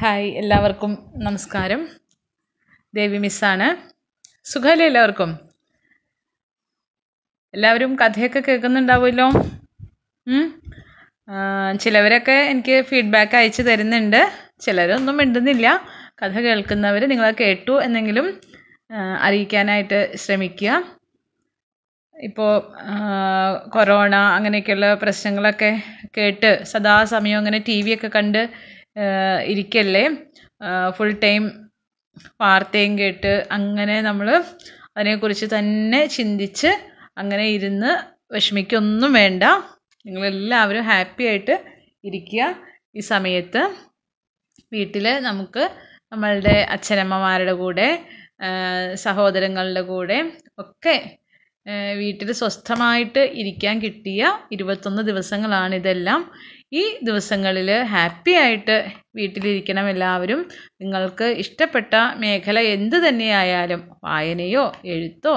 Hi എല്ലാവർക്കും നമസ്കാരം. ദേവി മിസ്സാണ്. സുഖമല്ലേ എല്ലാവർക്കും? എല്ലാവരും കഥയൊക്കെ കേൾക്കുന്നുണ്ടാവുമല്ലോ? ചിലവരൊക്കെ എനിക്ക് ഫീഡ്ബാക്ക് അയച്ചു തരുന്നുണ്ട്. ചിലരൊന്നും മിണ്ടുന്നില്ല. കഥ കേൾക്കുന്നവർ നിങ്ങളെ കേട്ടു എന്നെങ്കിലും അറിയിക്കാനായിട്ട് ശ്രമിക്കുക. ഇപ്പോൾ കൊറോണ അങ്ങനെയൊക്കെയുള്ള പ്രശ്നങ്ങളൊക്കെ കേട്ട് സദാസമയം അങ്ങനെ ടി വി ഒക്കെ കണ്ട് ഇരിക്കല്ലേ? ഫുൾ ടൈം വാർത്തയും കേട്ട് അങ്ങനെ നമ്മൾ അതിനെക്കുറിച്ച് തന്നെ ചിന്തിച്ച് അങ്ങനെ ഇരുന്ന് വിഷമിക്കൊന്നും വേണ്ട. നിങ്ങളെല്ലാവരും ഹാപ്പി ആയിട്ട് ഇരിക്കുക ഈ സമയത്ത്. വീട്ടിൽ നമുക്ക് നമ്മളുടെ അച്ഛനമ്മമാരുടെ കൂടെ സഹോദരങ്ങളുടെ കൂടെ ഒക്കെ വീട്ടിൽ സ്വസ്ഥമായിട്ട് ഇരിക്കാൻ കിട്ടിയ ഇരുപത്തൊന്ന് ദിവസങ്ങളാണ് ഇതെല്ലാം ഈ ദിവസങ്ങളിൽ ഹാപ്പി ആയിട്ട് വീട്ടിലിരിക്കണം എല്ലാവരും. നിങ്ങൾക്ക് ഇഷ്ടപ്പെട്ട മേഖല എന്ത് തന്നെയായാലും വായനയോ എഴുത്തോ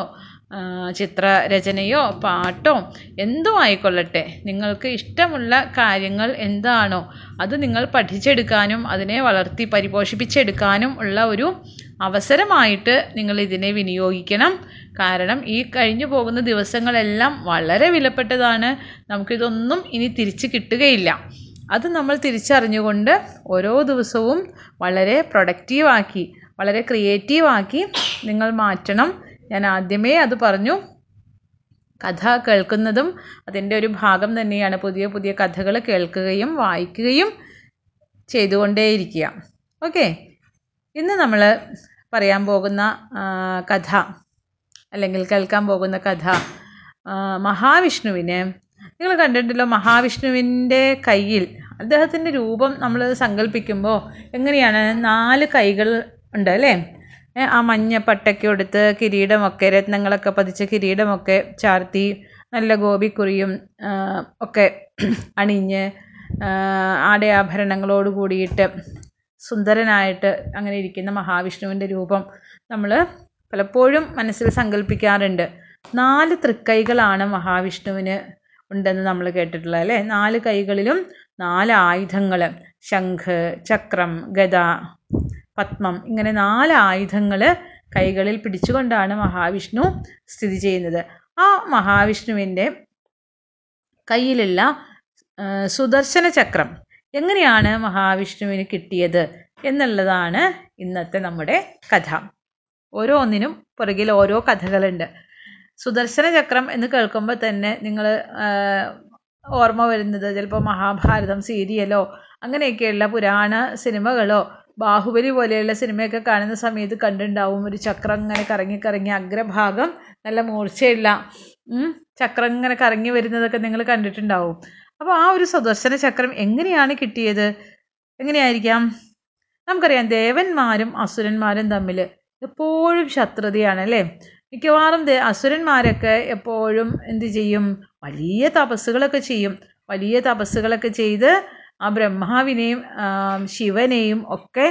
ചിത്രരചനയോ പാട്ടോ എന്തോ ആയിക്കൊള്ളട്ടെ. നിങ്ങൾക്ക് ഇഷ്ടമുള്ള കാര്യങ്ങൾ എന്താണോ അത് നിങ്ങൾ പഠിച്ചെടുക്കാനും അതിനെ വളർത്തി പരിപോഷിപ്പിച്ചെടുക്കാനും ഉള്ള ഒരു അവസരമായിട്ട് നിങ്ങൾ ഇതിനെ വിനിയോഗിക്കണം. കാരണം ഈ കഴിഞ്ഞു പോകുന്ന ദിവസങ്ങളെല്ലാം വളരെ വിലപ്പെട്ടതാണ്. നമുക്കിതൊന്നും ഇനി തിരിച്ച് കിട്ടുകയില്ല. അത് നമ്മൾ തിരിച്ചറിഞ്ഞുകൊണ്ട് ഓരോ ദിവസവും വളരെ പ്രൊഡക്റ്റീവാക്കി വളരെ ക്രിയേറ്റീവാക്കി നിങ്ങൾ മാറ്റണം. ഞാൻ ആദ്യമേ അത് പറഞ്ഞു. കഥ കേൾക്കുന്നതും അതിന്റെ ഒരു ഭാഗം തന്നെയാണ്. പുതിയ പുതിയ കഥകൾ കേൾക്കുകയും വായിക്കുകയും ചെയ്തുകൊണ്ടേയിരിക്കുക. ഓക്കെ? ഇന്ന് നമ്മൾ പറയാൻ പോകുന്ന കഥ അല്ലെങ്കിൽ കേൾക്കാൻ പോകുന്ന കഥ മഹാവിഷ്ണുവിനെ. നിങ്ങൾ കണ്ടിട്ടുണ്ടല്ലോ മഹാവിഷ്ണുവിന്റെ കയ്യിൽ അദ്ദേഹത്തിന്റെ രൂപം നമ്മൾ സങ്കല്പിക്കുമ്പോൾ എങ്ങനെയാണ്? നാല് കൈകൾ ഉണ്ട് അല്ലേ? ആ മഞ്ഞ പട്ടൊക്കെ എടുത്ത് കിരീടമൊക്കെ രത്നങ്ങളൊക്കെ പതിച്ച കിരീടമൊക്കെ ചാർത്തി നല്ല ഗോപിക്കുറിയും ഒക്കെ അണിഞ്ഞ് ആടയാഭരണങ്ങളോട് കൂടിയിട്ട് സുന്ദരനായിട്ട് അങ്ങനെ ഇരിക്കുന്ന മഹാവിഷ്ണുവിന്റെ രൂപം നമ്മൾ പലപ്പോഴും മനസ്സിൽ സങ്കല്പിക്കാറുണ്ട് നാല് തൃക്കൈകളാണ് മഹാവിഷ്ണുവിന് ഉണ്ടെന്ന് നമ്മൾ കേട്ടിട്ടുള്ളത് അല്ലേ? നാല് കൈകളിലും നാല് ആയുധങ്ങൾ ശംഖ് ചക്രം ഗദ പത്മം ഇങ്ങനെ നാല് ആയുധങ്ങൾ കൈകളിൽ പിടിച്ചുകൊണ്ടാണ് മഹാവിഷ്ണു സ്ഥിതി ചെയ്യുന്നത്. ആ മഹാവിഷ്ണുവിന്റെ കയ്യിലുള്ള സുദർശന ചക്രം എങ്ങനെയാണ് മഹാവിഷ്ണുവിന് കിട്ടിയത് എന്നുള്ളതാണ് ഇന്നത്തെ നമ്മുടെ കഥ. ഓരോന്നിനും പുറകിൽ ഓരോ കഥകളുണ്ട്. സുദർശന ചക്രം എന്ന് കേൾക്കുമ്പോൾ തന്നെ നിങ്ങൾ ഓർമ്മ വരുന്നത് ചിലപ്പോൾ മഹാഭാരതം സീരിയലോ അങ്ങനെയൊക്കെയുള്ള പുരാണ സിനിമകളോ ബാഹുബലി പോലെയുള്ള സിനിമയൊക്കെ കാണുന്ന സമയത്ത് കണ്ടുണ്ടാവും ഒരു ചക്രം ഇങ്ങനെ കറങ്ങി കറങ്ങി അഗ്രഭാഗം നല്ല മൂർച്ചയുള്ള ചക്രം ഇങ്ങനെ കറങ്ങി വരുന്നതൊക്കെ നിങ്ങൾ കണ്ടിട്ടുണ്ടാവും. അപ്പോൾ ആ ഒരു സുദർശന ചക്രം എങ്ങനെയാണ് കിട്ടിയത്? എങ്ങനെയായിരിക്കാം? നമുക്കറിയാം ദേവന്മാരും അസുരന്മാരും തമ്മിൽ എപ്പോഴും ശത്രുതയാണ് അല്ലേ? മിക്കവാറും അസുരന്മാരൊക്കെ എപ്പോഴും എന്ത് ചെയ്യും? വലിയ തപസ്സുകളൊക്കെ ചെയ്യും. വലിയ തപസ്സുകളൊക്കെ ചെയ്ത് ആ ബ്രഹ്മാവിനെയും ശിവനെയും ഒക്കെ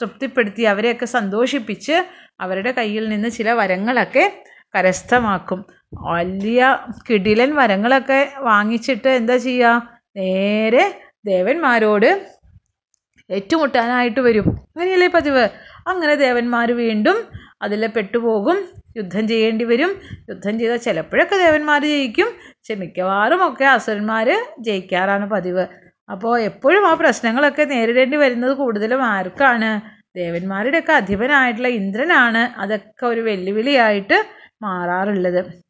തൃപ്തിപ്പെടുത്തി അവരെയൊക്കെ സന്തോഷിപ്പിച്ച് അവരുടെ കയ്യിൽ നിന്ന് ചില വരങ്ങളൊക്കെ കരസ്ഥമാക്കും. വലിയ കിടിലൻ മരങ്ങളൊക്കെ വാങ്ങിച്ചിട്ട് എന്താ ചെയ്യുക നേരെ ദേവന്മാരോട് ഏറ്റുമുട്ടാനായിട്ട് വരും. അങ്ങനെയല്ലേ പതിവ്? അങ്ങനെ ദേവന്മാർ വീണ്ടും അതിൽ പെട്ടുപോകും. യുദ്ധം ചെയ്യേണ്ടി വരും. യുദ്ധം ചെയ്താൽ ചിലപ്പോഴൊക്കെ ദേവന്മാർ ജയിക്കും. പക്ഷെ മിക്കവാറും ഒക്കെ അസുരന്മാർ ജയിക്കാറാണ് പതിവ്. അപ്പോൾ എപ്പോഴും ആ പ്രശ്നങ്ങളൊക്കെ നേരിടേണ്ടി വരുന്നത് കൂടുതലും ആർക്കാണ്? ദേവന്മാരുടെയൊക്കെ അധിപനായിട്ടുള്ള ഇന്ദ്രനാണ്. അതൊക്കെ ഒരു വെല്ലുവിളിയായിട്ട് മാറാറുള്ളത്.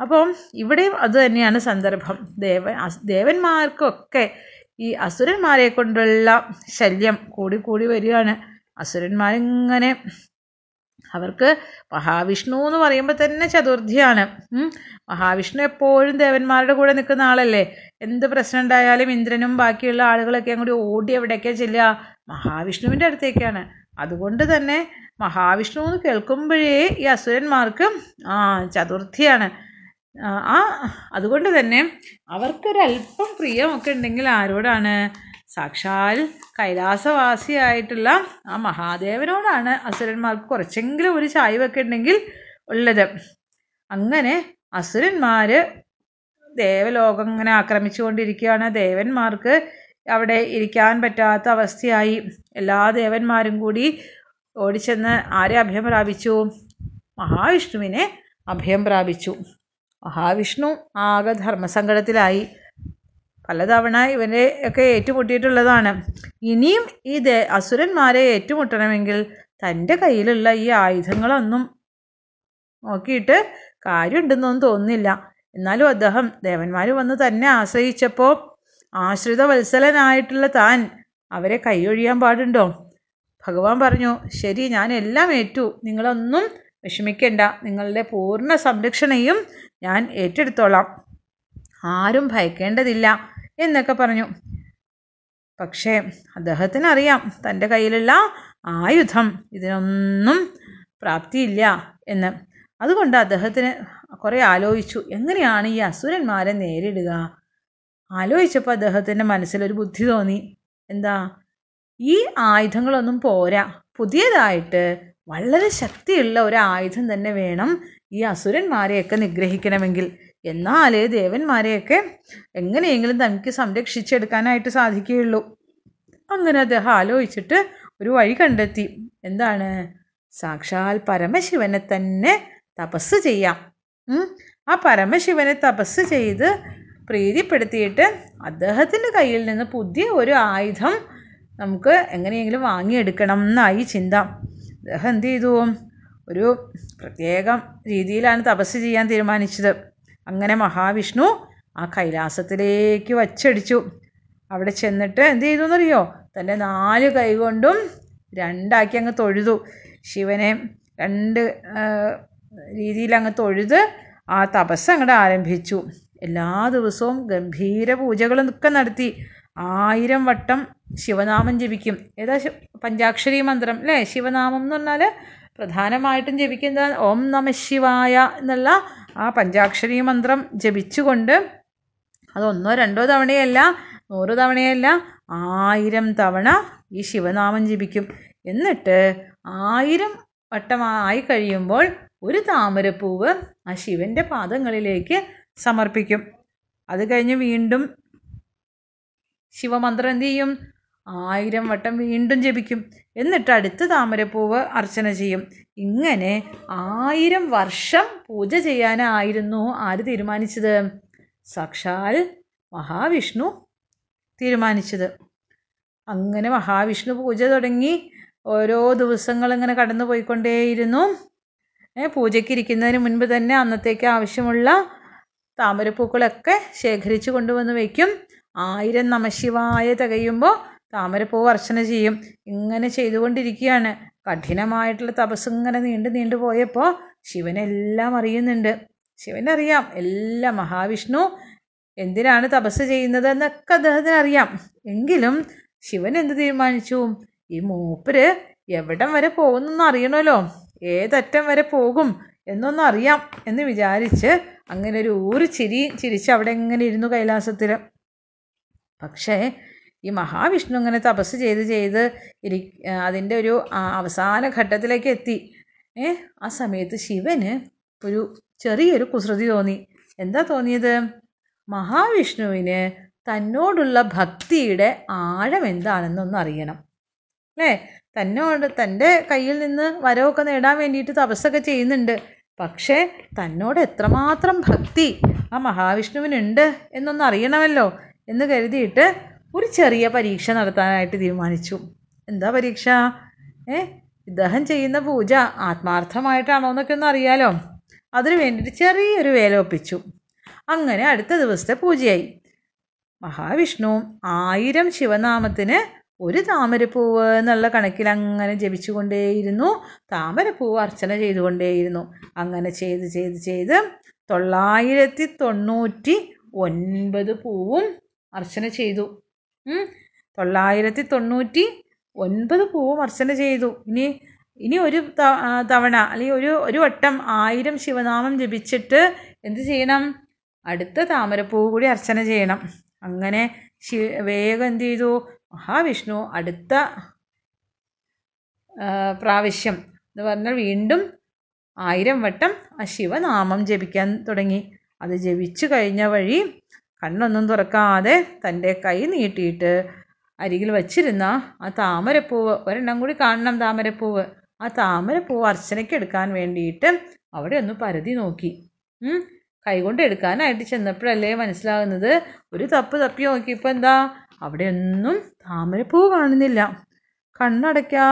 അപ്പം ഇവിടെയും അത് തന്നെയാണ് സന്ദർഭം. ദേവ ദേവന്മാർക്കൊക്കെ ഈ അസുരന്മാരെ കൊണ്ടുള്ള ശല്യം കൂടി കൂടി വരികയാണ്. അസുരന്മാരിങ്ങനെ അവർക്ക് മഹാവിഷ്ണു എന്ന് പറയുമ്പോൾ തന്നെ ചതുർത്ഥിയാണ്. മഹാവിഷ്ണു എപ്പോഴും ദേവന്മാരുടെ കൂടെ നിൽക്കുന്ന ആളല്ലേ? എന്ത് പ്രശ്നം ഉണ്ടായാലും ഇന്ദ്രനും ബാക്കിയുള്ള ആളുകളൊക്കെ അങ്ങോട്ട് ഓടി എവിടേക്കാണ് ചെല്ലുക മഹാവിഷ്ണുവിന്റെ അടുത്തേക്കാണ്. അതുകൊണ്ട് തന്നെ മഹാവിഷ്ണു എന്ന് കേൾക്കുമ്പോഴേ ഈ അസുരന്മാർക്ക് ആ ചതുർത്ഥിയാണ്. ആ അതുകൊണ്ട് തന്നെ അവർക്കൊരല്പം പ്രിയമൊക്കെ ഉണ്ടെങ്കിൽ ആരോടാണ്? സാക്ഷാൽ കൈലാസവാസിയായിട്ടുള്ള ആ മഹാദേവനോടാണ് അസുരന്മാർക്ക് കുറച്ചെങ്കിലും ഒരു ചായ്വൊക്കെ ഉണ്ടെങ്കിൽ ഉള്ളത്. അങ്ങനെ അസുരന്മാർ ദേവലോകം ഇങ്ങനെ ആക്രമിച്ചുകൊണ്ടിരിക്കുകയാണ്. ദേവന്മാർക്ക് അവിടെ ഇരിക്കാൻ പറ്റാത്ത അവസ്ഥയായി. എല്ലാ ദേവന്മാരും കൂടി ഓടിച്ചെന്ന് ആരെ അഭയം പ്രാപിച്ചു? മഹാവിഷ്ണുവിനെ അഭയം പ്രാപിച്ചു. മഹാവിഷ്ണു ആകെ ധർമ്മസങ്കടത്തിലായി. പലതവണ ഇവരെ ഒക്കെ ഏറ്റുമുട്ടിയിട്ടുള്ളതാണ്. ഇനിയും ഈ അസുരന്മാരെ ഏറ്റുമുട്ടണമെങ്കിൽ തന്റെ കയ്യിലുള്ള ഈ ആയുധങ്ങളൊന്നും നോക്കിയിട്ട് കാര്യമുണ്ടെന്നൊന്നും തോന്നില്ല എന്നാലും അദ്ദേഹം ദേവന്മാർ വന്ന് തന്നെ ആശ്രയിച്ചപ്പോൾ ആശ്രിത വത്സലനായിട്ടുള്ള താൻ അവരെ കൈയൊഴിയാൻ പാടുണ്ടോ? ഭഗവാൻ പറഞ്ഞു ശരി ഞാൻ എല്ലാം ഏറ്റു. നിങ്ങളൊന്നും വിഷമിക്കണ്ട. നിങ്ങളുടെ പൂർണ സംരക്ഷണയും ഞാൻ ഏറ്റെടുത്തോളാം. ആരും ഭയക്കേണ്ടതില്ല എന്നൊക്കെ പറഞ്ഞു. പക്ഷേ അദ്ദേഹത്തിന് അറിയാം തന്റെ കയ്യിലുള്ള ആയുധം ഇതിനൊന്നും പ്രാപ്തിയില്ല എന്ന്. അതുകൊണ്ട് അദ്ദേഹത്തിന് കുറേ ആലോചിച്ചു. എങ്ങനെയാണ് ഈ അസുരന്മാരെ നേരിടുക? ആലോചിച്ചപ്പോൾ അദ്ദേഹത്തിന്റെ മനസ്സിലൊരു ബുദ്ധി തോന്നി. എന്താ? ഈ ആയുധങ്ങളൊന്നും പോരാ. പുതിയതായിട്ട് വളരെ ശക്തിയുള്ള ഒരു ആയുധം തന്നെ വേണം ഈ അസുരന്മാരെയൊക്കെ നിഗ്രഹിക്കണമെങ്കിൽ. എന്നാലേ ദേവന്മാരെയൊക്കെ എങ്ങനെയെങ്കിലും തനിക്ക് സംരക്ഷിച്ചെടുക്കാനായിട്ട് സാധിക്കുകയുള്ളൂ. അങ്ങനെ അദ്ദേഹം ആലോചിച്ചിട്ട് ഒരു വഴി കണ്ടെത്തി. എന്താണ്? സാക്ഷാൽ പരമശിവനെ തന്നെ തപസ് ചെയ്യാം. ആ പരമശിവനെ തപസ് ചെയ്ത് പ്രീതിപ്പെടുത്തിയിട്ട് അദ്ദേഹത്തിന്റെ കയ്യിൽ നിന്ന് പുതിയ ഒരു ആയുധം നമുക്ക് എങ്ങനെയെങ്കിലും വാങ്ങിയെടുക്കണം എന്നായി ചിന്ത. അദ്ദേഹം എന്ത് ചെയ്തു? ഒരു പ്രത്യേകം രീതിയിലാണ് തപസ് ചെയ്യാൻ തീരുമാനിച്ചത്. അങ്ങനെ മഹാവിഷ്ണു ആ കൈലാസത്തിലേക്ക് വച്ചടിച്ചു. അവിടെ ചെന്നിട്ട് എന്ത് ചെയ്തു എന്നറിയോ? തന്റെ നാല് കൈകൊണ്ടും രണ്ടാക്കി അങ്ങ് തൊഴുതു. ശിവനെ രണ്ട് രീതിയിൽ അങ്ങ് തൊഴുത് ആ തപസ് അങ്ങോട്ട് ആരംഭിച്ചു. എല്ലാ ദിവസവും ഗംഭീര പൂജകളും ഒക്കെ നടത്തി. ആയിരം വട്ടം ശിവനാമം ജപിക്കും. ഏതാ പഞ്ചാക്ഷരി മന്ത്രം അല്ലേ? ശിവനാമം എന്ന് പറഞ്ഞാൽ പ്രധാനമായിട്ടും ജപിക്കുന്നത് ഓം നമ ശിവായ എന്നുള്ള ആ പഞ്ചാക്ഷരി മന്ത്രം ജപിച്ചുകൊണ്ട് അതൊന്നോ രണ്ടോ തവണയല്ല നൂറ് തവണയല്ല ആയിരം തവണ ഈ ശിവനാമം ജപിക്കും. എന്നിട്ട് ആയിരം വട്ടമായി കഴിയുമ്പോൾ ഒരു താമരപ്പൂവ് ആ ശിവന്റെ പാദങ്ങളിലേക്ക് സമർപ്പിക്കും. അത് കഴിഞ്ഞ് വീണ്ടും ശിവമന്ത്രം എന്ത് ചെയ്യും? ആയിരം വട്ടം വീണ്ടും ജപിക്കും. എന്നിട്ട് അടുത്ത താമരപ്പൂവ് അർച്ചന ചെയ്യും. ഇങ്ങനെ ആയിരം വർഷം പൂജ ചെയ്യാനായിരുന്നു ആര് തീരുമാനിച്ചത്? സാക്ഷാൽ മഹാവിഷ്ണു തീരുമാനിച്ചത്. അങ്ങനെ മഹാവിഷ്ണു പൂജ തുടങ്ങി. ഓരോ ദിവസങ്ങൾ ഇങ്ങനെ കടന്നു പോയിക്കൊണ്ടേയിരുന്നു. പൂജയ്ക്കിരിക്കുന്നതിന് മുൻപ് തന്നെ അന്നത്തേക്ക് ആവശ്യമുള്ള താമരപ്പൂക്കളൊക്കെ ശേഖരിച്ച് കൊണ്ടുവന്ന് വയ്ക്കും. ആയിരം നമശിവായ തികയുമ്പോൾ താമരപ്പൂവ് അർച്ചന ചെയ്യും. ഇങ്ങനെ ചെയ്തുകൊണ്ടിരിക്കുകയാണ്. കഠിനമായിട്ടുള്ള തപസ് ഇങ്ങനെ നീണ്ടു നീണ്ടു പോയപ്പോൾ ശിവനെല്ലാം അറിയുന്നുണ്ട്. ശിവനറിയാം. എല്ലാം മഹാവിഷ്ണു എന്തിനാണ് തപസ് ചെയ്യുന്നത് എന്നൊക്കെ അദ്ദേഹത്തിന് അറിയാം എങ്കിലും ശിവൻ എന്ത് തീരുമാനിച്ചു? ഈ മൂപ്പര് എവിടം വരെ പോകുന്നെന്ന് അറിയണമല്ലോ. ഏതറ്റം വരെ പോകും എന്നൊന്നും അറിയാം എന്ന് വിചാരിച്ച് അങ്ങനെ ഒരു ഊര് ചിരി ചിരിച്ച് അവിടെ ഇങ്ങനെ ഇരുന്നു കൈലാസത്തിൽ പക്ഷേ ഈ മഹാവിഷ്ണു ഇങ്ങനെ തപസ് ചെയ്ത് ചെയ്ത് ഇരി അതിന്റെ ഒരു അവസാന ഘട്ടത്തിലേക്ക് എത്തി. ആ സമയത്ത് ശിവന് ഒരു ചെറിയൊരു കുസൃതി തോന്നി. എന്താ തോന്നിയത്? മഹാവിഷ്ണുവിന് തന്നോടുള്ള ഭക്തിയുടെ ആഴം എന്താണെന്നൊന്ന് അറിയണം. അല്ലേ? തന്നോട് തന്റെ കയ്യിൽ നിന്ന് വരവൊക്കെ നേടാൻ വേണ്ടിയിട്ട് തപസ്സൊക്കെ ചെയ്യുന്നുണ്ട്. പക്ഷേ തന്നോട് എത്രമാത്രം ഭക്തി ആ മഹാവിഷ്ണുവിനുണ്ട് എന്നൊന്ന് അറിയണമല്ലോ എന്ന് കരുതിയിട്ട് ഒരു ചെറിയ പരീക്ഷ നടത്താനായിട്ട് തീരുമാനിച്ചു. എന്താ പരീക്ഷ? ഏ? ഇദ്ദേഹം ചെയ്യുന്ന പൂജ ആത്മാർത്ഥമായിട്ടാണോ എന്നൊക്കെ ഒന്ന് അറിയാലോ. അതിനു വേണ്ടിയിട്ട് ചെറിയൊരു വേല ഒപ്പിച്ചു. അങ്ങനെ അടുത്ത ദിവസത്തെ പൂജയായി. മഹാവിഷ്ണു ആയിരം ശിവനാമത്തിന് ഒരു താമരപ്പൂവ് എന്നുള്ള കണക്കിൽ അങ്ങനെ ജപിച്ചുകൊണ്ടേയിരുന്നു. താമരപ്പൂവ് അർച്ചന ചെയ്തുകൊണ്ടേയിരുന്നു. അങ്ങനെ ചെയ്ത് ചെയ്ത് ചെയ്ത് തൊള്ളായിരത്തി തൊണ്ണൂറ്റി ഒൻപത് പൂവും അർച്ചന ചെയ്തു. തൊള്ളായിരത്തി തൊണ്ണൂറ്റി ഒൻപത് പൂവും അർച്ചന ചെയ്തു. ഇനി ഇനി ഒരു തവണ അല്ലെങ്കിൽ ഒരു ഒരു വട്ടം ആയിരം ശിവനാമം ജപിച്ചിട്ട് എന്ത് ചെയ്യണം? അടുത്ത താമരപ്പൂവ് കൂടി അർച്ചന ചെയ്യണം. അങ്ങനെ ശി വേഗം എന്ത് ചെയ്തു? മഹാവിഷ്ണു അടുത്ത പ്രാവശ്യം എന്ന് പറഞ്ഞാൽ വീണ്ടും ആയിരം വട്ടം ആ ശിവനാമം ജപിക്കാൻ തുടങ്ങി. അത് ജപിച്ചു കഴിഞ്ഞ വഴി കണ്ണൊന്നും തുറക്കാതെ തന്റെ കൈ നീട്ടിയിട്ട് അരികിൽ വച്ചിരുന്ന ആ താമരപ്പൂവ് ഒരെണ്ണം കൂടി കാണണം താമരപ്പൂവ്. ആ താമരപ്പൂവ് അർച്ചനയ്ക്ക് എടുക്കാൻ വേണ്ടിയിട്ട് അവിടെ ഒന്ന് പരതി നോക്കി. കൈകൊണ്ട് എടുക്കാനായിട്ട് ചെന്നപ്പോഴല്ലേ മനസ്സിലാകുന്നത്? ഒരു തപ്പ് തപ്പി നോക്കിയപ്പോൾ എന്താ? അവിടെ ഒന്നും താമരപ്പൂവ് കാണുന്നില്ല. കണ്ണടയ്ക്കാ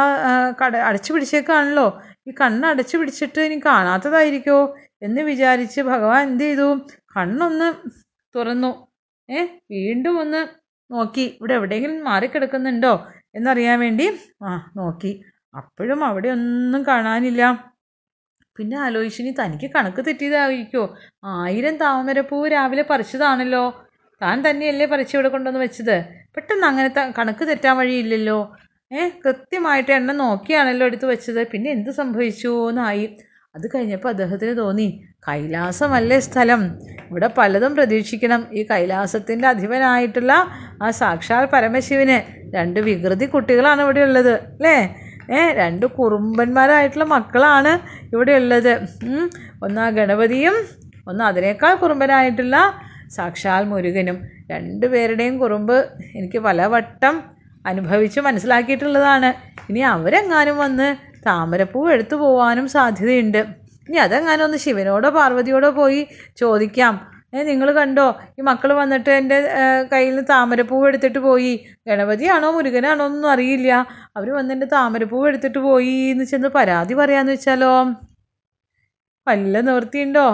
കട അടച്ചു പിടിച്ചേക്കാണല്ലോ. ഈ കണ്ണടച്ചു പിടിച്ചിട്ട് ഇനി കാണാത്തതായിരിക്കോ? എന്ന് വിചാരിച്ച് ഭഗവാൻ എന്ത് ചെയ്തു? കണ്ണൊന്ന് തുറന്നു. ഏ വീണ്ടും ഒന്ന് നോക്കി. ഇവിടെ എവിടെയെങ്കിലും മാറിക്കിടക്കുന്നുണ്ടോ എന്നറിയാൻ വേണ്ടി. ആ നോക്കി. അപ്പോഴും അവിടെ ഒന്നും കാണാനില്ല. പിന്നെ ആലോചിച്ചു ഇനി തനിക്ക് കണക്ക് തെറ്റിയതായിരിക്കോ? ആയിരം താമരപ്പൂ രാവിലെ പറിച്ചതാണല്ലോ. താൻ തന്നെയല്ലേ പറിച്ച് ഇവിടെ കൊണ്ടുവന്ന് വെച്ചത്. പെട്ടെന്ന് അങ്ങനെ കണക്ക് തെറ്റാൻ വഴിയില്ലല്ലോ. ഏ കൃത്യമായിട്ട് എണ്ണ നോക്കിയാണല്ലോ എടുത്ത് വെച്ചത്. പിന്നെ എന്ത് സംഭവിച്ചു? എന്നായി അത് കഴിഞ്ഞപ്പോൾ അദ്ദേഹത്തിന് തോന്നി. കൈലാസമല്ലേ സ്ഥലം? ഇവിടെ പലതും പ്രതീക്ഷിക്കണം. ഈ കൈലാസത്തിന്റെ അധിപനായിട്ടുള്ള ആ സാക്ഷാൽ പരമശിവന് രണ്ട് വികൃതി കുട്ടികളാണ് ഇവിടെ ഉള്ളത് അല്ലേ? ഏ രണ്ട് കുറുമ്പന്മാരായിട്ടുള്ള മക്കളാണ് ഇവിടെ ഉള്ളത്. ഒന്ന് ആ ഗണപതിയും ഒന്ന് അതിനേക്കാൾ കുറുമ്പനായിട്ടുള്ള സാക്ഷാൽ മുരുകനും. രണ്ടുപേരുടെയും കുറുമ്പ് എനിക്ക് പലവട്ടം അനുഭവിച്ച് മനസ്സിലാക്കിയിട്ടുള്ളതാണ്. ഇനി അവരെങ്ങാനും വന്ന് താമരപ്പൂ എടുത്തു പോവാനും സാധ്യതയുണ്ട്. ഇനി അതെങ്ങാനും ഒന്ന് ശിവനോടോ പാർവതിയോടോ പോയി ചോദിക്കാം. നിങ്ങൾ കണ്ടോ? ഈ മക്കൾ വന്നിട്ട് എന്റെ കയ്യിൽ നിന്ന് താമരപ്പൂവ് എടുത്തിട്ട് പോയി. ഗണപതിയാണോ മുരുകനാണോ ഒന്നും അറിയില്ല. അവർ വന്ന് എന്റെ താമരപ്പൂവ് എടുത്തിട്ട് പോയി എന്ന് ചെന്ന് പരാതി പറയാന്ന് വെച്ചാലോ? വല്ല നിവൃത്തിയുണ്ടോ?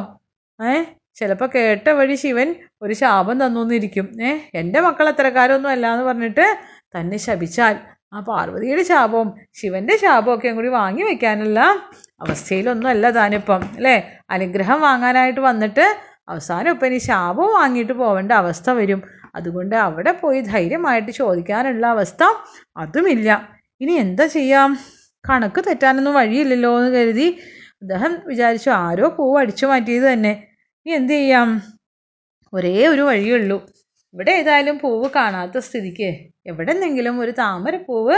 ഏ ചിലപ്പോൾ കേട്ട വഴി ശിവൻ ഒരു ശാപം തന്നു എന്നിരിക്കും ഏ എന്റെ മക്കൾ അത്തരക്കാരൊന്നും അല്ല എന്ന് പറഞ്ഞിട്ട് തന്നെ ശപിച്ചാൽ ആ പാർവതിയുടെ ശാപവും ശിവന്റെ ഒക്കെ കൂടി വാങ്ങി വെക്കാനുള്ള അവസ്ഥയിലൊന്നും അല്ല താനിപ്പം അല്ലേ? അനുഗ്രഹം വാങ്ങാനായിട്ട് വന്നിട്ട് അവസാനം ഇപ്പം ഇനി ശാപവും വാങ്ങിയിട്ട് പോവേണ്ട അവസ്ഥ വരും. അതുകൊണ്ട് അവിടെ പോയി ധൈര്യമായിട്ട് ചോദിക്കാനുള്ള അവസ്ഥ അതുമില്ല. ഇനി എന്താ ചെയ്യാം? കണക്ക് തെറ്റാനൊന്നും വഴിയില്ലല്ലോ എന്ന് കരുതി അദ്ദേഹം വിചാരിച്ചു ആരോ പൂവ് അടിച്ചു മാറ്റിയത് തന്നെ. ഇനി എന്ത് ചെയ്യാം? ഒരേ ഒരു വഴിയുള്ളൂ ഇവിടെ ഏതായാലും പൂവ് കാണാത്ത സ്ഥിതിക്ക് എവിടെന്നെങ്കിലും ഒരു താമരപ്പൂവ്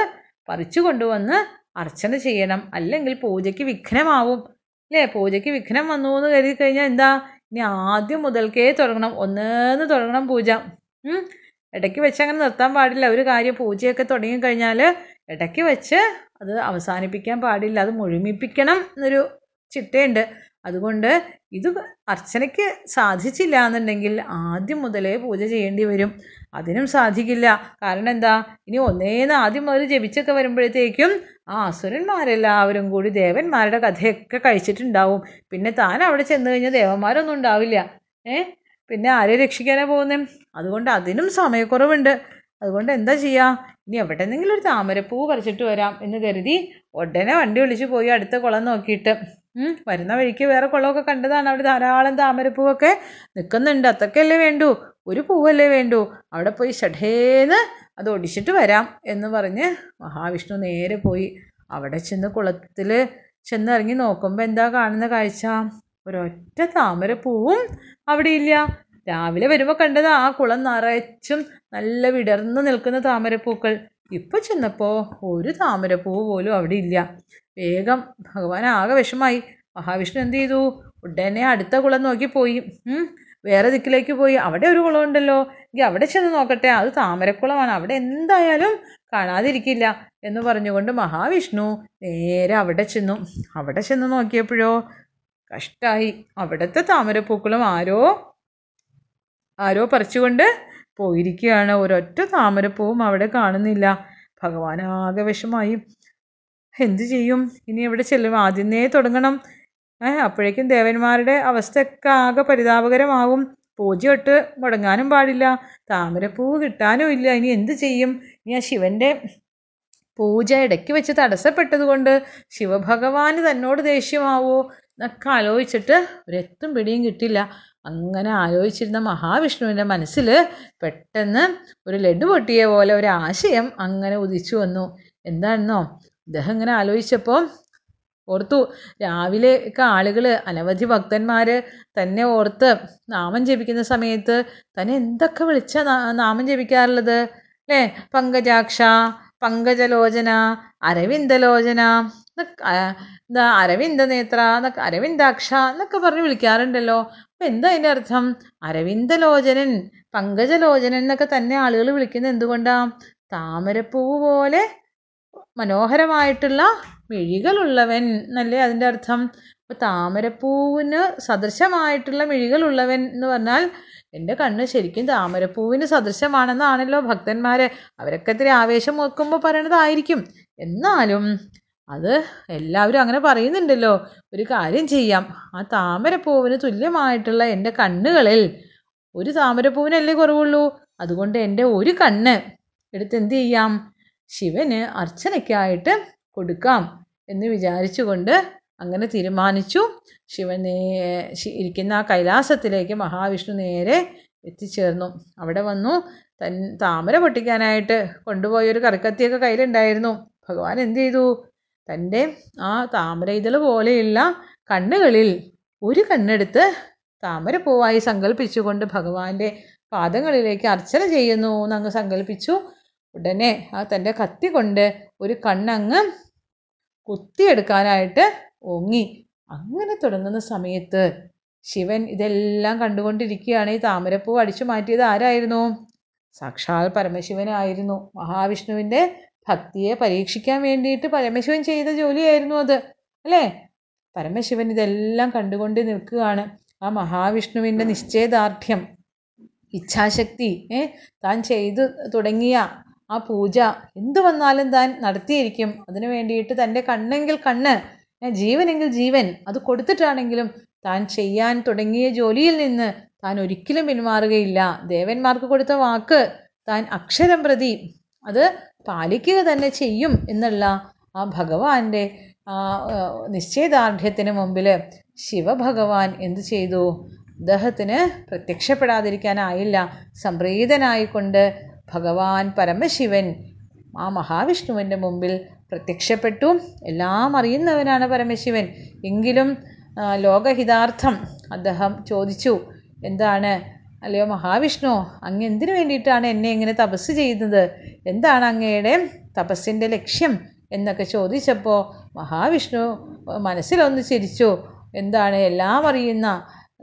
പറിച്ചു കൊണ്ടുവന്ന് അർച്ചന ചെയ്യണം. അല്ലെങ്കിൽ പൂജയ്ക്ക് വിഘ്നമാവും. അല്ലേ? പൂജയ്ക്ക് വിഘ്നം വന്നു എന്ന് കരുതി കഴിഞ്ഞാൽ എന്താ? ഇനി ആദ്യം മുതൽക്കേ തുടങ്ങണം. ഒന്നേന്ന് തുടങ്ങണം പൂജ. ഇടയ്ക്ക് വെച്ച് അങ്ങനെ നിർത്താൻ പാടില്ല. ഒരു കാര്യം പൂജയൊക്കെ തുടങ്ങിക്കഴിഞ്ഞാൽ ഇടയ്ക്ക് വെച്ച് അത് അവസാനിപ്പിക്കാൻ പാടില്ല. അത് മുഴുമിപ്പിക്കണം എന്നൊരു ചിട്ടയുണ്ട്. അതുകൊണ്ട് ഇത് അർച്ചനയ്ക്ക് സാധിച്ചില്ല എന്നുണ്ടെങ്കിൽ ആദ്യം മുതലേ പൂജ ചെയ്യേണ്ടി വരും. അതിനും സാധിക്കില്ല. കാരണം എന്താ? ഇനി ഒന്നേന്ന് ആദ്യം മുതൽ ജപിച്ചൊക്കെ വരുമ്പോഴത്തേക്കും ആ അസുരന്മാരെല്ലാവരും കൂടി ദേവന്മാരുടെ കഥയൊക്കെ കഴിച്ചിട്ടുണ്ടാവും. പിന്നെ താൻ അവിടെ ചെന്ന് കഴിഞ്ഞാൽ ദേവന്മാരൊന്നും ഉണ്ടാവില്ല. ഏ? പിന്നെ ആരെ രക്ഷിക്കാനാണ് പോകുന്നത് അതുകൊണ്ട് അതിനും സമയക്കുറവുണ്ട്. അതുകൊണ്ട് എന്താ ചെയ്യുക ഇനി എവിടെന്നെങ്കിലും ഒരു താമരപ്പൂ പറിച്ചിട്ട് വരാം എന്ന് കരുതി ഉടനെ വണ്ടി വിളിച്ച് പോയി അടുത്ത കുളം നോക്കിയിട്ട്. വരുന്ന വഴിക്ക് വേറെ കുളമൊക്കെ കണ്ടതാണ്. അവിടെ ധാരാളം താമരപ്പൂവൊക്കെ നിൽക്കുന്നുണ്ട്. അത്രയ്ക്കല്ലേ വേണ്ടൂ? ഒരു പൂവല്ലേ വേണ്ടൂ? അവിടെ പോയി ഷഠേന്ന് അത് ഒടിച്ചിട്ട് വരാം എന്ന് പറഞ്ഞ് മഹാവിഷ്ണു നേരെ പോയി അവിടെ ചെന്ന് കുളത്തിൽ ചെന്നിറങ്ങി നോക്കുമ്പോൾ എന്താ കാണുന്ന കാഴ്ച? ഒരൊറ്റ താമരപ്പൂവും അവിടെ ഇല്ല. രാവിലെ വരുമ്പോൾ കണ്ടത് ആ കുളം നിറച്ചും നല്ല വിടർന്ന് നിൽക്കുന്ന താമരപ്പൂക്കൾ. ഇപ്പോൾ ചെന്നപ്പോൾ ഒരു താമരപ്പൂ പോലും അവിടെ ഇല്ല. വേഗം ഭഗവാൻ ആകെ വിഷമായി. മഹാവിഷ്ണു എന്ത് ചെയ്തു? ഉടനെ അടുത്ത കുളം നോക്കി പോയി. വേറെ ദിക്കിലേക്ക് പോയി. അവിടെ ഒരു കുളം ഉണ്ടല്ലോ. എങ്കിൽ അവിടെ ചെന്ന് നോക്കട്ടെ. അത് താമരക്കുളമാണ്. അവിടെ എന്തായാലും കാണാതിരിക്കില്ല എന്ന് പറഞ്ഞുകൊണ്ട് മഹാവിഷ്ണു നേരെ അവിടെ ചെന്നു. അവിടെ ചെന്ന് നോക്കിയപ്പോഴോ കഷ്ടായി. അവിടുത്തെ താമരപ്പൂക്കളും ആരോ ആരോ പറിച്ചുകൊണ്ട് പോയിരിക്കുകയാണ്. ഒരൊറ്റ താമരപ്പൂവും അവിടെ കാണുന്നില്ല. ഭഗവാൻ ആകെ വിഷമായി. എന്തു ചെയ്യും? ഇനി എവിടെ ചെല്ലും? ആദ്യമേ തുടങ്ങണം. അപ്പോഴേക്കും ദേവന്മാരുടെ അവസ്ഥയൊക്കെ ആകെ പരിതാപകരമാവും. പൂജയൊട്ട് മുടങ്ങാനും പാടില്ല. താമരപ്പൂവ് കിട്ടാനും ഇല്ല. ഇനി എന്ത് ചെയ്യും? ഇനി ആ ശിവന്റെ പൂജ ഇടയ്ക്ക് വെച്ച് തടസ്സപ്പെട്ടത് കൊണ്ട് ശിവഭഗവാന് തന്നോട് ദേഷ്യമാവോ? എന്നൊക്കെ ആലോചിച്ചിട്ട് ഒരെത്തും പിടിയും കിട്ടില്ല. അങ്ങനെ ആലോചിച്ചിരുന്ന മഹാവിഷ്ണുവിന്റെ മനസ്സിൽ പെട്ടെന്ന് ഒരു ലഡു പൊട്ടിയ പോലെ ഒരു ആശയം അങ്ങനെ ഉദിച്ചു വന്നു. എന്താണെന്നോ? അദ്ദേഹം ഇങ്ങനെ ആലോചിച്ചപ്പോൾ ഓർത്തു രാവിലെ രാവിലെയൊക്കെ ആളുകൾ അനവധി ഭക്തന്മാർ തന്നെ ഓർത്ത് നാമം ജപിക്കുന്ന സമയത്ത് തന്നെ എന്തൊക്കെ വിളിച്ച നാമം ജപിക്കാറുള്ളത്? അല്ലേ? പങ്കജാക്ഷ പങ്കജലോചന അരവിന്ദലോചന എന്താ അരവിന്ദ നേത്ര എന്നൊക്കെ അരവിന്ദാക്ഷ എന്നൊക്കെ പറഞ്ഞ് വിളിക്കാറുണ്ടല്ലോ. അപ്പം എന്താ അതിന്റെ അർത്ഥം? അരവിന്ദലോചനൻ പങ്കജലോചനൻ എന്നൊക്കെ തന്നെ ആളുകൾ വിളിക്കുന്നത് എന്തുകൊണ്ടാണ് താമരപ്പൂവ് പോലെ മനോഹരമായിട്ടുള്ള മിഴികളുള്ളവൻ എന്നല്ലേ അതിന്റെ അർത്ഥം? അപ്പോൾ താമരപ്പൂവിന് സദൃശമായിട്ടുള്ള മിഴികളുള്ളവൻ എന്ന് പറഞ്ഞാൽ എന്റെ കണ്ണ് ശരിക്കും താമരപ്പൂവിന് സദൃശമാണെന്നാണല്ലോ ഭക്തന്മാർ അവരൊക്കെ ഇത്തിരി ആവേശം വെക്കുമ്പോൾ പറയണതായിരിക്കും. എന്നാലും അത് എല്ലാവരും അങ്ങനെ പറയുന്നുണ്ടല്ലോ. ഒരു കാര്യം ചെയ്യാം. ആ താമരപ്പൂവിന് തുല്യമായിട്ടുള്ള എന്റെ കണ്ണുകളിൽ ഒരു താമരപ്പൂവിനല്ലേ കുറവുള്ളൂ? അതുകൊണ്ട് എന്റെ ഒരു കണ്ണ് എടുത്ത് എന്ത് ചെയ്യാം? ശിവന് അർച്ചനയ്ക്കായിട്ട് കൊടുക്കാം എന്ന് വിചാരിച്ചുകൊണ്ട് അങ്ങനെ തീരുമാനിച്ചു. ശിവൻ നേ ഇരിക്കുന്ന ആ കൈലാസത്തിലേക്ക് മഹാവിഷ്ണു നേരെ എത്തിച്ചേർന്നു. അവിടെ വന്നു. തൻ താമര പൊട്ടിക്കാനായിട്ട് കൊണ്ടുപോയൊരു കറിക്കത്തിയൊക്കെ കയ്യിലുണ്ടായിരുന്നു. ഭഗവാൻ എന്ത് ചെയ്തു? തന്റെ ആ താമര ഇതൾ പോലെയുള്ള കണ്ണുകളിൽ ഒരു കണ്ണെടുത്ത് താമര പൂവായി സങ്കല്പിച്ചുകൊണ്ട് ഭഗവാന്റെ പാദങ്ങളിലേക്ക് അർച്ചന ചെയ്യുന്നു എന്നങ്ങ് സങ്കല്പിച്ചു ഉടനെ ആ തന്റെ കത്തി കൊണ്ട് ഒരു കണ്ണങ്ങ് കുത്തിയെടുക്കാനായിട്ട് ഓങ്ങി. അങ്ങനെ തുടങ്ങുന്ന സമയത്ത് ശിവൻ ഇതെല്ലാം കണ്ടുകൊണ്ടിരിക്കുകയാണ്. ഈ താമരപ്പൂ അടിച്ചു മാറ്റിയത് ആരായിരുന്നു? സാക്ഷാൽ പരമശിവനായിരുന്നു. മഹാവിഷ്ണുവിന്റെ ഭക്തിയെ പരീക്ഷിക്കാൻ വേണ്ടിയിട്ട് പരമശിവൻ ചെയ്ത ജോലിയായിരുന്നു അത് അല്ലേ? പരമശിവൻ ഇതെല്ലാം കണ്ടുകൊണ്ട് നിൽക്കുകയാണ്. ആ മഹാവിഷ്ണുവിന്റെ നിശ്ചയദാർഢ്യം ഇച്ഛാശക്തി താൻ ചെയ്തു തുടങ്ങിയ ആ പൂജ എന്തു വന്നാലും താൻ നടത്തിയിരിക്കും. അതിനു വേണ്ടിയിട്ട് തന്റെ കണ്ണെങ്കിൽ കണ്ണ് ജീവനെങ്കിൽ ജീവൻ അത് കൊടുത്തിട്ടാണെങ്കിലും താൻ ചെയ്യാൻ തുടങ്ങിയ ജോലിയിൽ നിന്ന് താൻ ഒരിക്കലും പിന്മാറുകയില്ല. ദേവന്മാർക്ക് കൊടുത്ത വാക്ക് താൻ അക്ഷരം പ്രതി അത് പാലിക്കുക തന്നെ ചെയ്യും എന്നുള്ള ആ ഭഗവാന്റെ ആ, നിശ്ചയദാർഢ്യത്തിന് മുമ്പിൽ ശിവഭഗവാൻ എന്തു ചെയ്തു? അദ്ദേഹത്തിന് പ്രത്യക്ഷപ്പെടാതിരിക്കാനായില്ല. സംപ്രീതനായിക്കൊണ്ട് ഭഗവാൻ പരമശിവൻ ആ മഹാവിഷ്ണുവിന്റെ മുമ്പിൽ പ്രത്യക്ഷപ്പെട്ടു. എല്ലാം അറിയുന്നവനാണ് പരമശിവൻ. എങ്കിലും ലോകഹിതാർത്ഥം അദ്ദേഹം ചോദിച്ചു എന്താണ്? അല്ലയോ മഹാവിഷ്ണു അങ്ങ് എന്തിനു വേണ്ടിയിട്ടാണ് എന്നെ ഇങ്ങനെ തപസ് ചെയ്യുന്നത്? എന്താണ് അങ്ങയുടെ തപസ്സിന്റെ ലക്ഷ്യം? എന്നൊക്കെ ചോദിച്ചപ്പോൾ മഹാവിഷ്ണു മനസ്സിലൊന്ന് ചിരിച്ചു. എന്താണ്? എല്ലാം അറിയുന്ന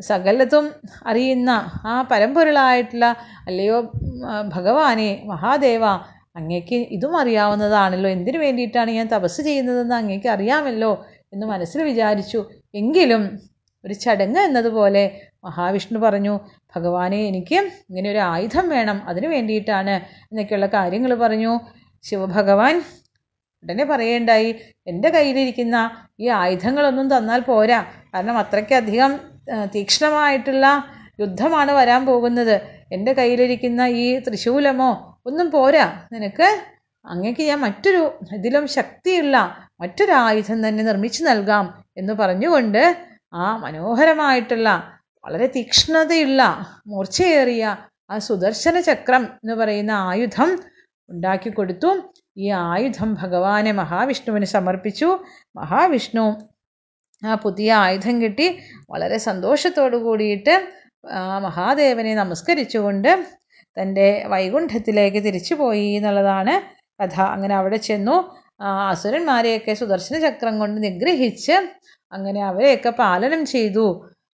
സകലതും അറിയുന്ന ആ പരമ്പൊരുളായിട്ടുള്ള അല്ലയോ ഭഗവാനെ മഹാദേവ അങ്ങേക്ക് ഇതും അറിയാവുന്നതാണല്ലോ. എന്തിനു വേണ്ടിയിട്ടാണ് ഞാൻ തപസ് ചെയ്യുന്നതെന്ന് അങ്ങേക്ക് അറിയാമല്ലോ എന്ന് മനസ്സിൽ വിചാരിച്ചു. എങ്കിലും ഒരു ചടങ്ങ് എന്നതുപോലെ മഹാവിഷ്ണു പറഞ്ഞു ഭഗവാനെ എനിക്ക് ഇങ്ങനെ ഒരു ആയുധം വേണം. അതിനു വേണ്ടിയിട്ടാണ് എന്നൊക്കെയുള്ള കാര്യങ്ങൾ പറഞ്ഞു. ശിവഭഗവാൻ ഉടനെ പറയേണ്ടായി എന്റെ കയ്യിലിരിക്കുന്ന ഈ ആയുധങ്ങളൊന്നും തന്നാൽ പോരാ. കാരണം അത്രയ്ക്കധികം തീക്ഷ്ണമായിട്ടുള്ള യുദ്ധമാണ് വരാൻ പോകുന്നത്. എന്റെ കയ്യിലിരിക്കുന്ന ഈ ത്രിശൂലമോ ഒന്നും പോരാ. നിനക്ക് അങ്ങേക്ക് ഞാൻ മറ്റൊരു ഇതിലും ശക്തിയുള്ള മറ്റൊരു ആയുധം തന്നെ നിർമ്മിച്ചു നൽകാം എന്ന് പറഞ്ഞുകൊണ്ട് ആ മനോഹരമായിട്ടുള്ള വളരെ തീക്ഷ്ണതയുള്ള മൂർച്ചയേറിയ ആ സുദർശന ചക്രം എന്ന് പറയുന്ന ആയുധം ഉണ്ടാക്കി കൊടുത്തു. ഈ ആയുധം ഭഗവാനെ മഹാവിഷ്ണുവിന് സമർപ്പിച്ചു. മഹാവിഷ്ണു ആ പുതിയ ആയുധം കിട്ടി. വളരെ സന്തോഷത്തോടു കൂടിയിട്ട് ആ മഹാദേവനെ നമസ്കരിച്ചുകൊണ്ട് തന്റെ വൈകുണ്ഠത്തിലേക്ക് തിരിച്ചു പോയി എന്നുള്ളതാണ് കഥ. അങ്ങനെ അവിടെ ചെന്നു. അസുരന്മാരെയൊക്കെ സുദർശന ചക്രം കൊണ്ട് നിഗ്രഹിച്ച് അങ്ങനെ അവരെയൊക്കെ പാലനം ചെയ്തു.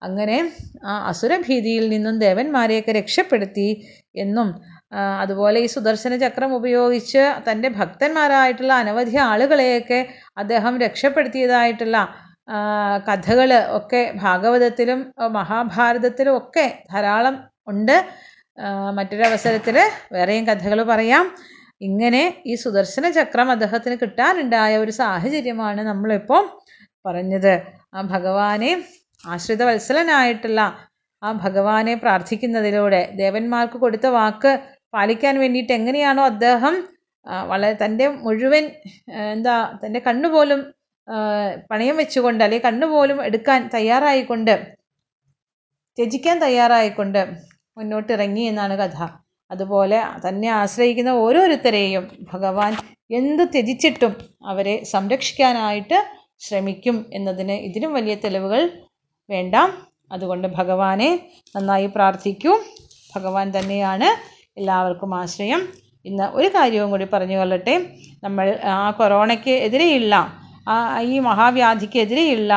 അങ്ങനെ ആ അസുരഭീതിയിൽ നിന്നും ദേവന്മാരെയൊക്കെ രക്ഷപ്പെടുത്തി എന്നും അതുപോലെ ഈ സുദർശന ചക്രം ഉപയോഗിച്ച് തന്റെ ഭക്തന്മാരായിട്ടുള്ള അനവധി ആളുകളെയൊക്കെ അദ്ദേഹം രക്ഷപ്പെടുത്തിയതായിട്ടുള്ള കഥകൾ ഒക്കെ ഭാഗവതത്തിലും മഹാഭാരതത്തിലും ഒക്കെ ധാരാളം ഉണ്ട്. മറ്റൊരവസരത്തിൽ വേറെയും കഥകൾ പറയാം. ഇങ്ങനെ ഈ സുദർശന ചക്രം അദ്ദേഹത്തിന് കിട്ടാനുണ്ടായ ഒരു സാഹചര്യമാണ് നമ്മളിപ്പോൾ പറഞ്ഞത്. ആ ഭഗവാനെ ആശ്രിത വത്സലനായിട്ടുള്ള ആ ഭഗവാനെ പ്രാർത്ഥിക്കുന്നതിലൂടെ ദേവന്മാർക്ക് കൊടുത്ത വാക്ക് പാലിക്കാൻ വേണ്ടിയിട്ട് എങ്ങനെയാണോ അദ്ദേഹം വളരെ തന്റെ മുഴുവൻ എന്താ തന്റെ കണ്ണുപോലും പണയം വെച്ചുകൊണ്ട് അല്ലെങ്കിൽ കണ്ണുപോലും എടുക്കാൻ തയ്യാറായിക്കൊണ്ട് ത്യജിക്കാൻ തയ്യാറായിക്കൊണ്ട് മുന്നോട്ടിറങ്ങി എന്നാണ് കഥ. അതുപോലെ തന്നെ ആശ്രയിക്കുന്ന ഓരോരുത്തരെയും ഭഗവാൻ എന്ത് ത്യജിച്ചിട്ടും അവരെ സംരക്ഷിക്കാനായിട്ട് ശ്രമിക്കും എന്നതിന് ഇതിലും വലിയ തെളിവുകൾ വേണ്ട. അതുകൊണ്ട് ഭഗവാനെ നന്നായി പ്രാർത്ഥിക്കൂ. ഭഗവാൻ തന്നെയാണ് എല്ലാവർക്കും ആശ്രയം. ഇന്ന് ഒരു കാര്യവും കൂടി പറഞ്ഞു കൊള്ളട്ടെ. നമ്മൾ ആ കൊറോണയ്ക്ക് എതിരെയുള്ള ഈ മഹാവ്യാധിക്കെതിരെയുള്ള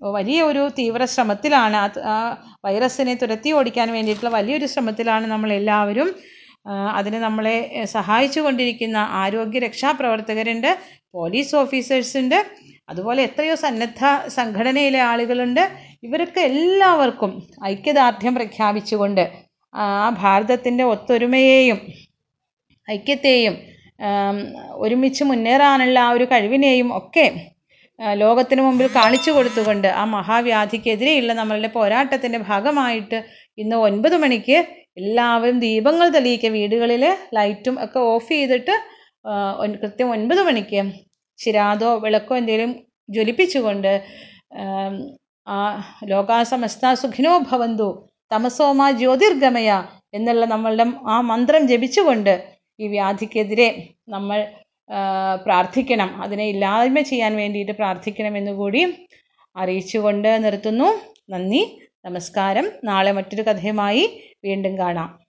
വലിയ ഒരു തീവ്ര ശ്രമത്തിലാണ് ആ വൈറസിനെ തുരത്തി ഓടിക്കാൻ വേണ്ടിയിട്ടുള്ള വലിയൊരു ശ്രമത്തിലാണ് നമ്മളെല്ലാവരും അതിന് നമ്മളെ സഹായിച്ചു കൊണ്ടിരിക്കുന്ന ആരോഗ്യ രക്ഷാപ്രവർത്തകരുണ്ട് പോലീസ് ഓഫീസേഴ്സ് ഉണ്ട് അതുപോലെ എത്രയോ സന്നദ്ധ സംഘടനയിലെ ആളുകളുണ്ട്. ഇവരൊക്കെ എല്ലാവർക്കും ഐക്യദാർഢ്യം പ്രഖ്യാപിച്ചുകൊണ്ട് ആ ഭാരതത്തിന്റെ ഒത്തൊരുമയെയും ഐക്യത്തെയും ഒരുമിച്ച് മുന്നേറാനുള്ള ആ ഒരു കഴിവിനെയും ഒക്കെ ലോകത്തിന് മുമ്പിൽ കാണിച്ചു കൊടുത്തുകൊണ്ട് ആ മഹാവ്യാധിക്കെതിരെയുള്ള നമ്മളുടെ പോരാട്ടത്തിന്റെ ഭാഗമായിട്ട് ഇന്ന് ഒൻപത് മണിക്ക് എല്ലാവരും ദീപങ്ങൾ തെളിയിക്കുക വീടുകളിൽ ലൈറ്റും ഒക്കെ ഓഫ് ചെയ്തിട്ട് കൃത്യം ഒൻപത് മണിക്ക് ചിരാതോ വിളക്കോ എന്തെങ്കിലും ജ്വലിപ്പിച്ചുകൊണ്ട് ആ ലോകാസമസ്ത സുഖിനോ ഭവന്തു തമസോമ ജ്യോതിർഗമയ എന്നുള്ള നമ്മളുടെ ആ മന്ത്രം ജപിച്ചുകൊണ്ട് ഈ വ്യാധിക്കെതിരെ നമ്മൾ പ്രാർത്ഥിക്കണം. അതിനെ ഇല്ലായ്മ ചെയ്യാൻ വേണ്ടിയിട്ട് പ്രാർത്ഥിക്കണമെന്ന് കൂടി അറിയിച്ചുകൊണ്ട് നിർത്തുന്നു. നന്ദി. നമസ്കാരം. നാളെ മറ്റൊരു കഥയുമായി വീണ്ടും കാണാം.